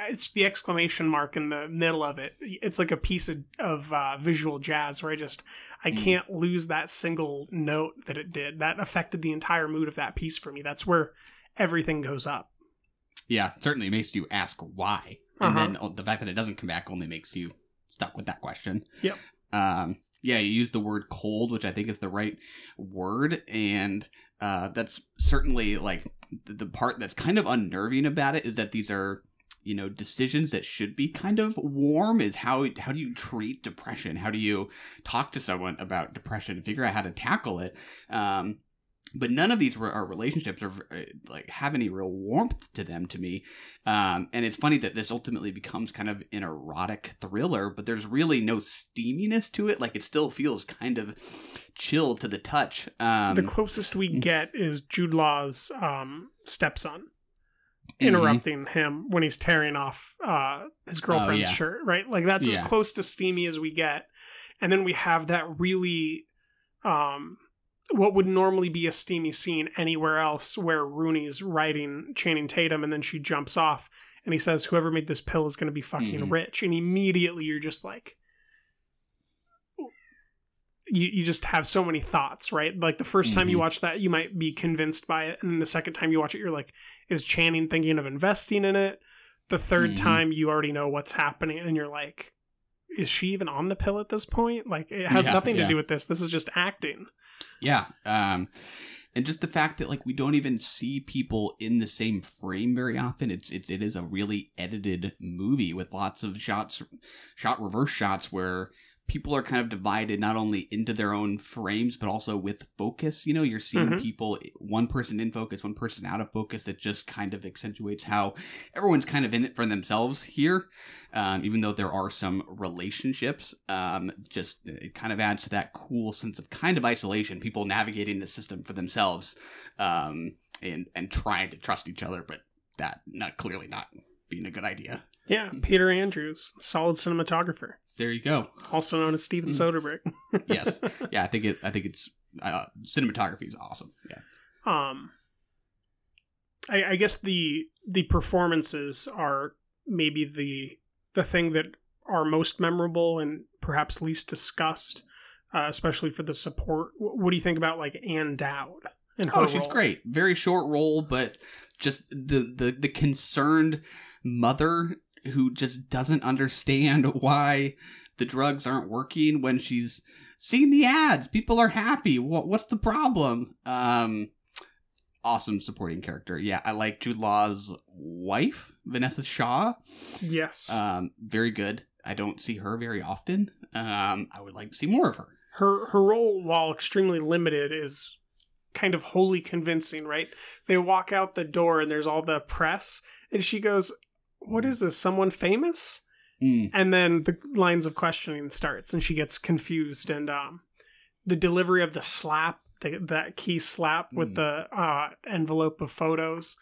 it's the exclamation mark in the middle of it. It's like a piece of, of uh, visual jazz where I just I mm. can't lose that single note that it did. That affected the entire mood of that piece for me. That's where everything goes up. Yeah, certainly makes you ask why, and uh-huh. then the fact that it doesn't come back only makes you stuck with that question. Yep. Um, yeah, you use the word cold, which I think is the right word, and uh, that's certainly like the part that's kind of unnerving about it is that these are you know decisions that should be kind of warm is how how do you treat depression? How do you talk to someone about depression figure out how to tackle it? Um, but none of these are relationships are uh, like have any real warmth to them to me. Um, and it's funny that this ultimately becomes kind of an erotic thriller but there's really no steaminess to it. Like it still feels kind of chill to the touch. Um, the closest we get is jude law's um, stepson interrupting him when he's tearing off uh, his girlfriend's yeah. shirt, right? Like that's Yeah. as close to steamy as we get. And then we have that really um what would normally be a steamy scene anywhere else where Rooney's riding Channing Tatum and then she jumps off and he says whoever made this pill is going to be fucking Mhm. rich and immediately you're just like you, you just have so many thoughts, right? Like the 1st time you Mhm. watch that, you might be convinced by it, and then the second time you watch it, you're like, is Channing thinking of investing in it? The 3rd Mhm. time you already know what's happening, and you're like, is she even on the pill at this point? Like it has Yeah, nothing to do with this. This is just acting. Yeah. Um, and just the fact that like we don't even see people in the same frame very often. It's it's it is a really edited movie with lots of shots, shot reverse shots where people are kind of divided not only into their own frames but also with focus. You know, you're seeing Mhm. people one person in focus, one person out of focus. that just kind of accentuates how everyone's kind of in it for themselves here. Um, even though there are some relationships, um, just it kind of adds to that cool sense of kind of isolation. People navigating the system for themselves, um, and and trying to trust each other, but that not clearly not being a good idea. Yeah, Peter Andrews, solid cinematographer, There you go. also known as Steven Mm. Soderbergh. (laughs) Yes, yeah. I think it. I think it's uh, cinematography is awesome. Yeah. um I, I guess the the performances are maybe the the thing that are most memorable and perhaps least discussed uh, especially for the support what do you think about like Ann Dowd and Oh, she's role? great. Very short role, but just the the the concerned mother who just doesn't understand (laughs) why the drugs aren't working when she's seen the ads. People are happy. What what's the problem? Um awesome supporting character. Yeah, I like Jude Law's wife, Vinessa Shaw. yes Um very good. I don't see her very often. Um I would like to see more of her. her her role while extremely limited is kind of wholly convincing right they walk out the door and there's all the press and she goes what is this someone famous Mm. and then the lines of questioning starts and she gets confused and um the delivery of the slap the, that key slap with Mm. the uh envelope of photos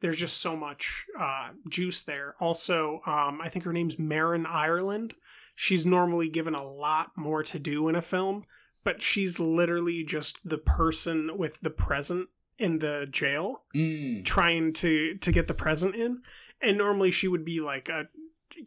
there's just so much uh juice there also um i think her name's Marin Ireland she's normally given a lot more to do in a film but she's literally just the person with the present in the jail Mm. trying to to get the present in and normally she would be like a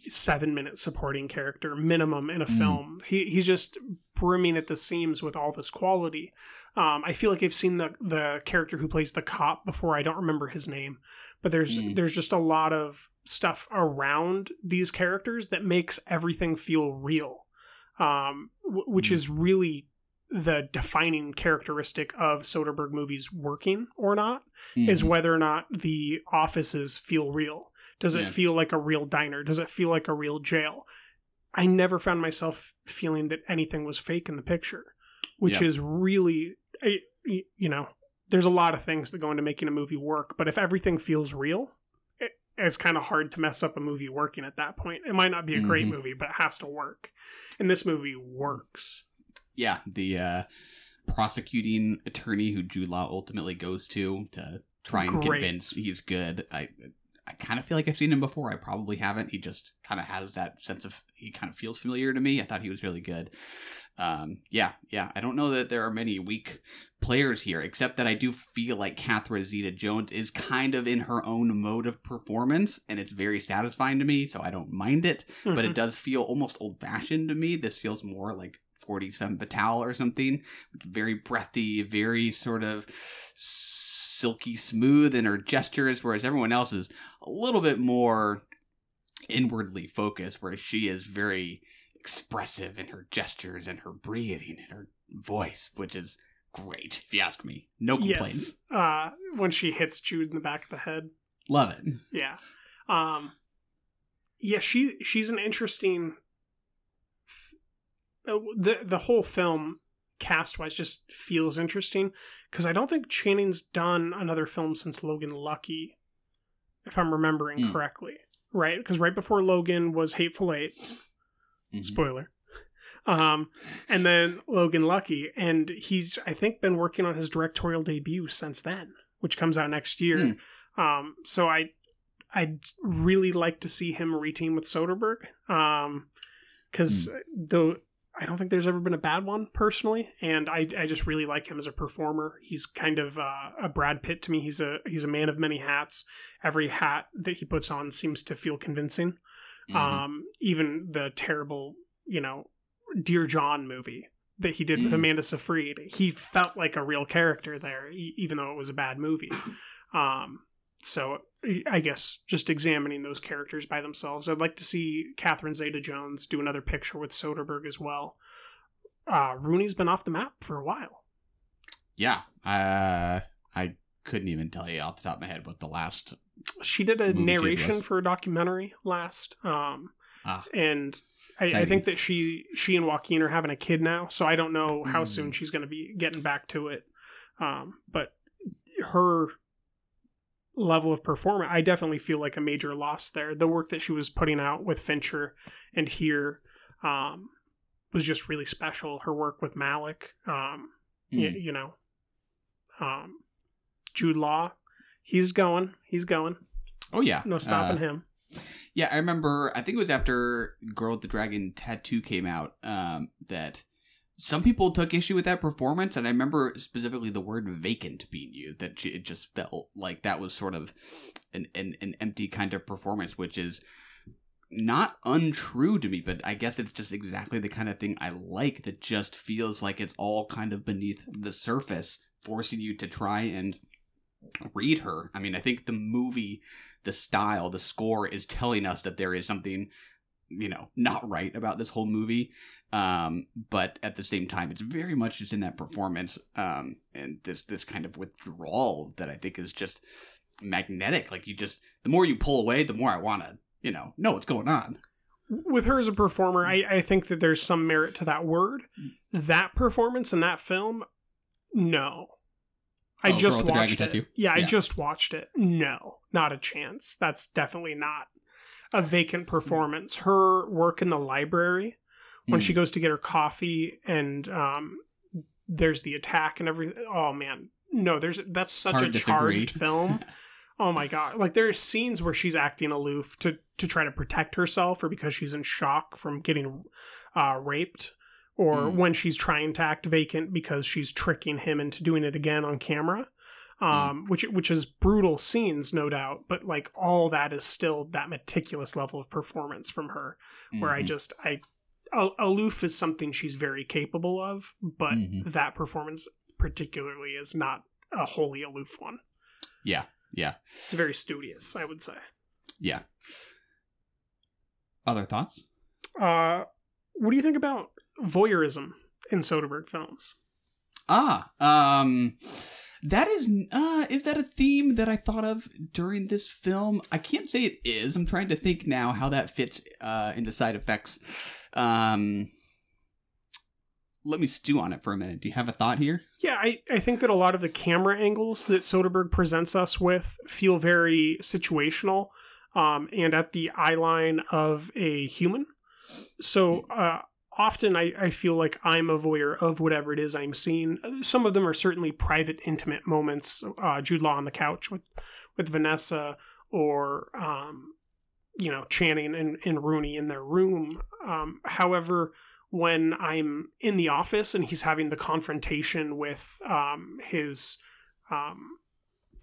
seven minute supporting character minimum in a Mm. film he, he's just brimming at the seams with all this quality um, i feel like i've seen the the character who plays the cop before i don't remember his name but there's Mm. there's just a lot of stuff around these characters that makes everything feel real um, w- which Mm. is really the defining characteristic of Soderbergh movies working or not is Mhm. whether or not the offices feel real. Does it Yeah. feel like a real diner? Does it feel like a real jail? I never found myself feeling that anything was fake in the picture, which Yeah. is really, you know, there's a lot of things that go into making a movie work, but if everything feels real, it, it's kind of hard to mess up a movie working at that point. It might not be a great Mhm. movie, but it has to work. And this movie works. Yeah, the uh, prosecuting attorney who Jude Law ultimately goes to to try and Great. convince he's good. I I kind of feel like I've seen him before. I probably haven't. He just kind of has that sense of he kind of feels familiar to me. I thought he was really good. Um, yeah, yeah. I don't know that there are many weak players here, except that I do feel like Catherine Zeta-Jones is kind of in her own mode of performance, and it's very satisfying to me. So I don't mind it but Mhm. it does feel almost old fashioned to me. This feels more like 40s femme fatale or something. Very breathy, very sort of silky smooth in her gestures, whereas everyone else is a little bit more inwardly focused, where she is very expressive in her gestures and her breathing and her voice, which is great, if you ask me. No complaints. Yes. Uh, when she hits Jude in the back of the head. Love it. Yeah. Um yeah, she she's an interesting the the whole film cast wise just feels interesting because I don't think Channing's done another film since Logan Lucky if I'm remembering Hmm. correctly. Right? Because right before Logan was Hateful 8, Mhm. spoiler. Um, and then Logan Lucky, and he's I think been working on his directorial debut since then, which comes out next year. Um, so I I'd really like to see him reteam with Soderbergh. Um, because though I don't think there's ever been a bad one personally, and I, I just really like him as a performer. He's kind of uh, a Brad Pitt to me. He's a he's a man of many hats. Every hat that he puts on seems to feel convincing. Mhm. Um, even the terrible, you know, Dear John movie that he did with Mm. Amanda Seyfried, he felt like a real character there, e- even though it was a bad movie. (clears throat) Um, so I guess just examining those characters by themselves, I'd like to see Catherine Zeta-Jones do another picture with Soderbergh as well. Uh, Rooney's been off the map for a while. yeah. Uh, I couldn't even tell you off the top of my head what the last. She did a narration for a documentary last, um, Ah. and I, I think that she she and Joaquin are having a kid now. So I don't know how Mm. soon she's going to be getting back to it. Um, but her level of performance, I definitely feel like a major loss there. The work that she was putting out with Fincher and here um, was just really special. Her work with Malick, um, y- Mm. you know, um, Jude Law, he's going, he's going. Oh yeah, No stopping Uh, him. Yeah, I remember. I think it was after "Girl with the Dragon Tattoo" came out um, that some people took issue with that performance, and I remember specifically the word "vacant" being used. That it just felt like that was sort of an an, an empty kind of performance, which is not untrue to me, but I guess it's just exactly the kind of thing I like. That just feels like it's all kind of beneath the surface, forcing you to try and read her. I mean, I think the movie the style, the score is telling us that there is something, you know, not right about this whole movie. Um, but at the same time, it's very much just in that performance, um, and this this kind of withdrawal that I think is just magnetic. Like you just, the more you pull away, the more I want to, you know, know what's going on. with her as a performer, I, I think that there's some merit to that word. That performance in that film, no. I Oh, just with the Dragon watched it. Tattoo? Yeah, I just watched it. No, not a chance. That's definitely not a vacant performance. Her work in the library when Mm. she goes to get her coffee and um, there's the attack and everything. Oh man, no, there's that's such Hard a disagree. charged (laughs) film. Oh my god! Like there are scenes where she's acting aloof to to try to protect herself, or because she's in shock from getting uh, raped, or Mm. when she's trying to act vacant because she's tricking him into doing it again on camera. Um, which which is brutal scenes, no doubt, but like all that is still that meticulous level of performance from her, where I Mhm. just I aloof is something she's very capable of, but Mhm. that performance particularly is not a wholly aloof one. yeah, yeah, It's very studious, I would say. yeah. Other thoughts? Uh, what do you think about voyeurism in Soderbergh films? Ah, um, that is uh, is that a theme that I thought of during this film? I can't say it is. I'm trying to think now how that fits uh, into side effects. Um, let me stew on it for a minute. Do you have a thought here? Yeah, I, I think that a lot of the camera angles that Soderbergh presents us with feel very situational um, and at the eye line of a human. So uh, often I, I feel like I'm a voyeur of whatever it is I'm seeing. Some of them are certainly private, intimate moments. Uh, Jude Law on the couch with, with Vinessa or, um, you know, Channing and, and Rooney in their room. Um, however, when I'm in the office and he's having the confrontation with um, his um,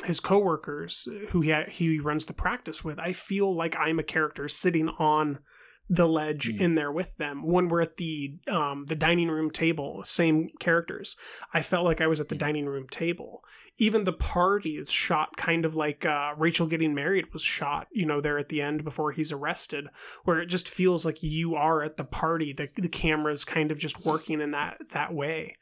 his coworkers who he he runs the practice with, I feel like I'm a character sitting on the ledge Mm. in there with them. When we're at the um, the dining room table, same characters. I felt like I was at the Mm. dining room table. Even the party is shot kind of like uh, Rachel getting married was shot. You know, there at the end before he's arrested where it just feels like you are at the party. The, the camera's kind of just working in that that way.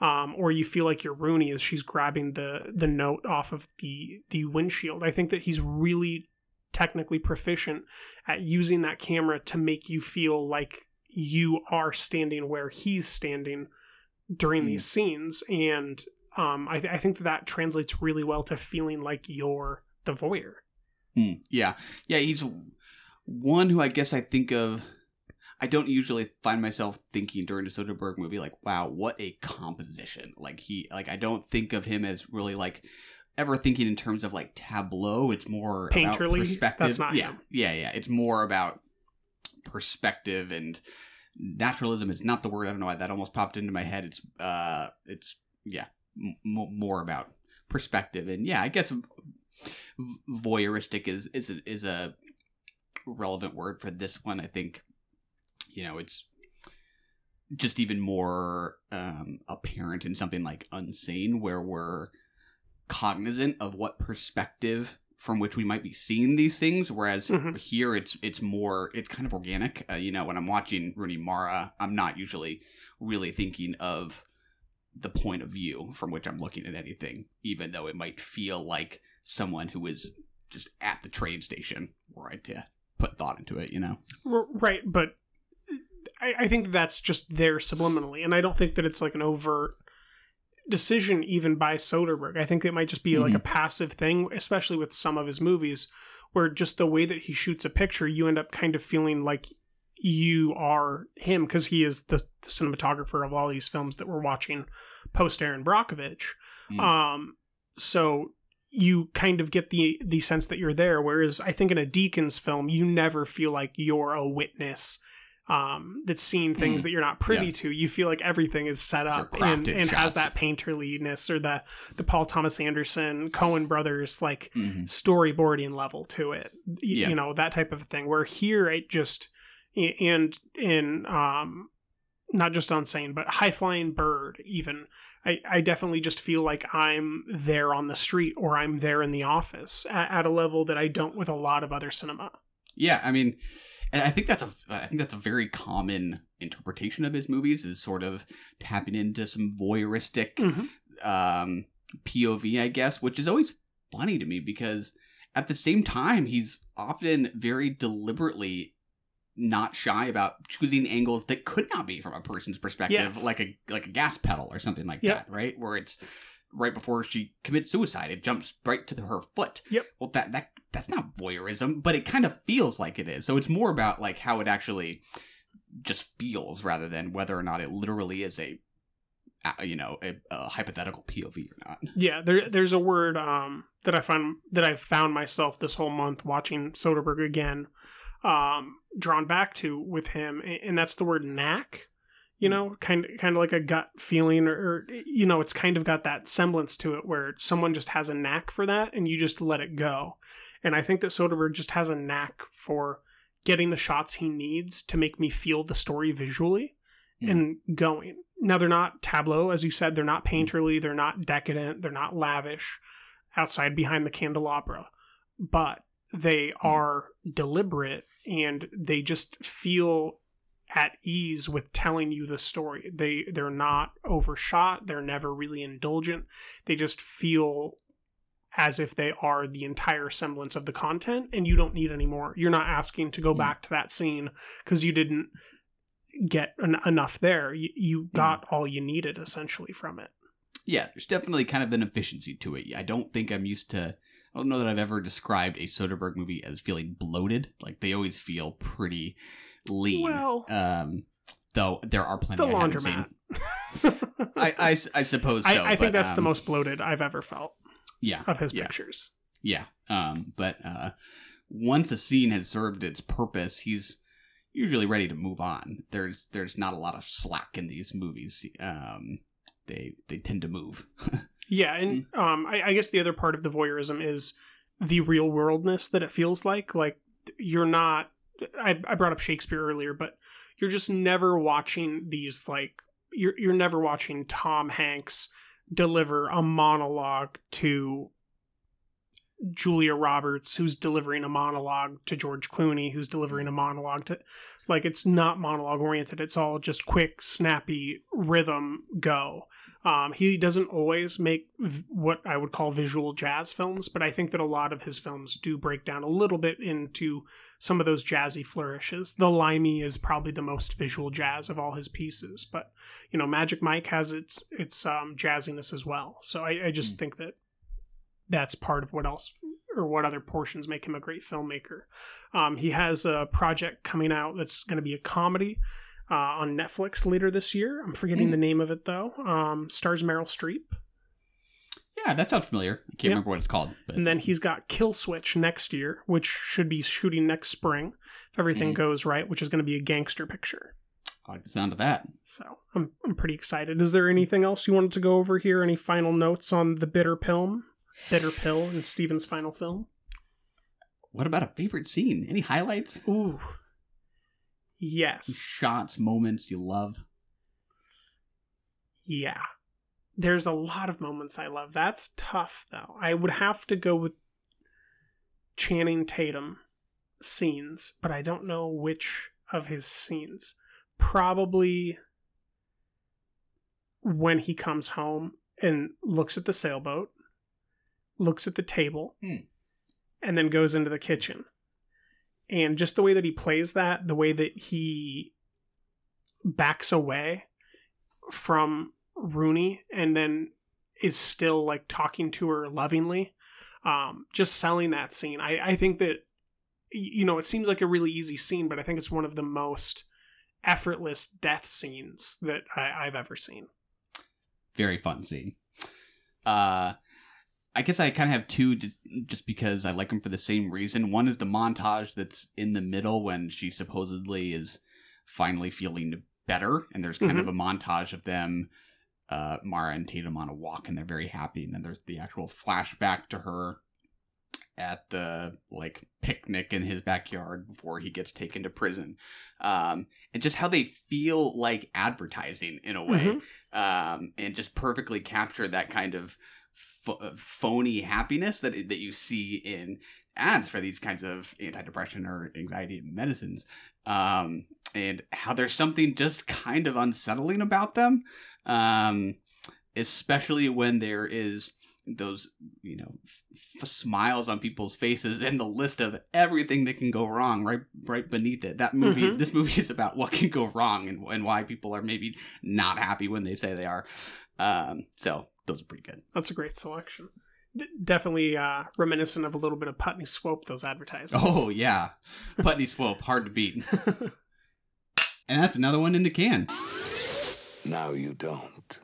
Um, or you feel like you're Rooney as she's grabbing the the note off of the the windshield. I think that he's really technically proficient at using that camera to make you feel like you are standing where he's standing during Mm. these scenes, and um, I, th- I think that that translates really well to feeling like you're the voyeur. Hmm, yeah, yeah. He's one who I guess I think of. I don't usually find myself thinking during a Soderbergh movie like, "Wow, what a composition!" Like he, like I don't think of him as really like ever thinking in terms of like tableau. It's more Painterly? about perspective. That's not yeah, him. yeah, yeah. It's more about perspective and naturalism is not the word. I don't know why that almost popped into my head. It's uh, it's yeah, m- more about perspective and yeah, I guess voyeuristic is is a, is a relevant word for this one. I think you know it's just even more um, apparent in something like Unsane, where we're cognizant of what perspective from which we might be seeing these things. Whereas Mhm. here, it's it's more it's kind of organic. Uh, you know, when I'm watching Rooney Mara, I'm not usually really thinking of the point of view from which I'm looking at anything, even though it might feel like someone who is just at the train station were I to put thought into it. You know. Right, but I, I think that's just there subliminally, and I don't think that it's like an overt decision even by Soderbergh. I think it might just be like a passive thing, especially with some of his movies, where just the way that he shoots a picture, you end up kind of feeling like you are him because he is the, the cinematographer of all these films that we're watching post Erin Brockovich. Mm. Um, so you kind of get the the sense that you're there. Whereas I think in a Deakins film, you never feel like you're a witness um, that's seeing things Mm. that you're not privy Yeah. to. You feel like everything is set up and, and has that painterliness or the the Paul Thomas Anderson Coen brothers like Mhm. storyboarding level to it. Y- Yeah. You know that type of thing. Where here it just and in um not just unsane but high flying bird even I, I definitely just feel like i'm there on the street or i'm there in the office at, at a level that i don't with a lot of other cinema Yeah, I mean, and I think that's a I think that's a very common interpretation of his movies is sort of tapping into some voyeuristic Mhm. um, POV, I guess, which is always funny to me because at the same time he's often very deliberately not shy about choosing angles that could not be from a person's perspective, Yes. like a like a gas pedal or something like Yep. that, right? Where it's right before she commits suicide, it jumps right to her foot. Yep. Well, that that that's not voyeurism, but it kind of feels like it is. So it's more about like how it actually just feels rather than whether or not it literally is a you know a, a hypothetical POV or not. yeah there, there's a word um, that i find that i've found myself this whole month watching soderbergh again um, drawn back to with him and that's the word knack you mm. know kind of kind of like a gut feeling or, or you know it's kind of got that semblance to it where someone just has a knack for that and you just let it go. And i think that soderbergh just has a knack for getting the shots he needs to make me feel the story visually Mm. and going. Now they're not tableau as you said they're not mm. painterly they're not decadent they're not lavish outside behind the candelabra but they mm. are deliberate and they just feel at ease with telling you the story. They they're not overshot, they're never really indulgent. They just feel as if they are the entire semblance of the content and you don't need any more. You're not asking to go Mm. back to that scene because you didn't get en- enough there. You, you got all you needed essentially from it. Yeah, there's definitely kind of an efficiency to it. I don't think I'm used to. I don't know that I've ever described a Soderbergh movie as feeling bloated. Like they always feel pretty lean. Well- um, though there are plenty The I laundromat. (laughs) I, I, I suppose so. I, I think but, that's the um, most bloated I've ever felt yeah of his yeah. pictures. Yeah. Um, but uh, once a scene has served its purpose, he's usually ready to move on. There's there's not a lot of slack in these movies. Um, they they tend to move. (laughs) Yeah, and um, I, I guess the other part of the voyeurism is the real worldness that it feels like. Like you're not. I, I brought up Shakespeare earlier, but you're just never watching these like you're you're never watching Tom Hanks deliver a monologue to Julia Roberts, who's delivering a monologue to George Clooney, who's delivering a monologue to like it's not monologue oriented. It's all just quick, snappy rhythm go. Um, he doesn't always make v- what I would call visual jazz films, but I think that a lot of his films do break down a little bit into some of those jazzy flourishes. The Limey is probably the most visual jazz of all his pieces, but you know, Magic Mike has its its um, jazziness as well. So I, I just think that that's part of what else or what other portions make him a great filmmaker. Um, he has a project coming out that's going to be a comedy uh, on Netflix later this year. I'm forgetting Mm. the name of it though. Um, stars Meryl Streep. yeah, that sounds familiar. I can't Yep. remember what it's called. But And then he's got Kill Switch next year, which should be shooting next spring if everything Mhm. goes right, which is going to be a gangster picture. I like the sound of that. So I'm I'm pretty excited. Is there anything else you wanted to go over here? Any final notes on the bitter pill, bitter pill, in Steven's final film? What about a favorite scene? Any highlights? Ooh, yes, Shots, moments you love? yeah. There's a lot of moments I love. That's tough though. I would have to go with Channing Tatum scenes, but I don't know which of his scenes. Probably when he comes home and looks at the sailboat, looks at the table, Hmm. and then goes into the kitchen. And just the way that he plays that, the way that he backs away from Rooney and then is still like talking to her lovingly, um, just selling that scene. I, I think that, you know, it seems like a really easy scene, but I think it's one of the most effortless death scenes that I, I've ever seen. Very fun scene. Uh, I guess I kind of have two just because I like them for the same reason. One is the montage that's in the middle when she supposedly is finally feeling better, and there's kind of a montage of them, uh, Mara and Tatum on a walk, and they're very happy. And then there's the actual flashback to her at the like picnic in his backyard before he gets taken to prison, um, and just how they feel like advertising in a way Mhm. um, and just perfectly capture that kind of ph- phony happiness that that you see in ads for these kinds of antidepressant or anxiety medicines, um, and how there's something just kind of unsettling about them, um, especially when there is those you know f- smiles on people's faces and the list of everything that can go wrong right right beneath it that movie Mhm. this movie (laughs) is about what can go wrong and, and why people are maybe not happy when they say they are um so those are pretty good That's a great selection. D- definitely uh, reminiscent of a little bit of Putney Swope, those advertisements. oh yeah putney swope hard to beat (laughs) and that's another one in the can Now you don't.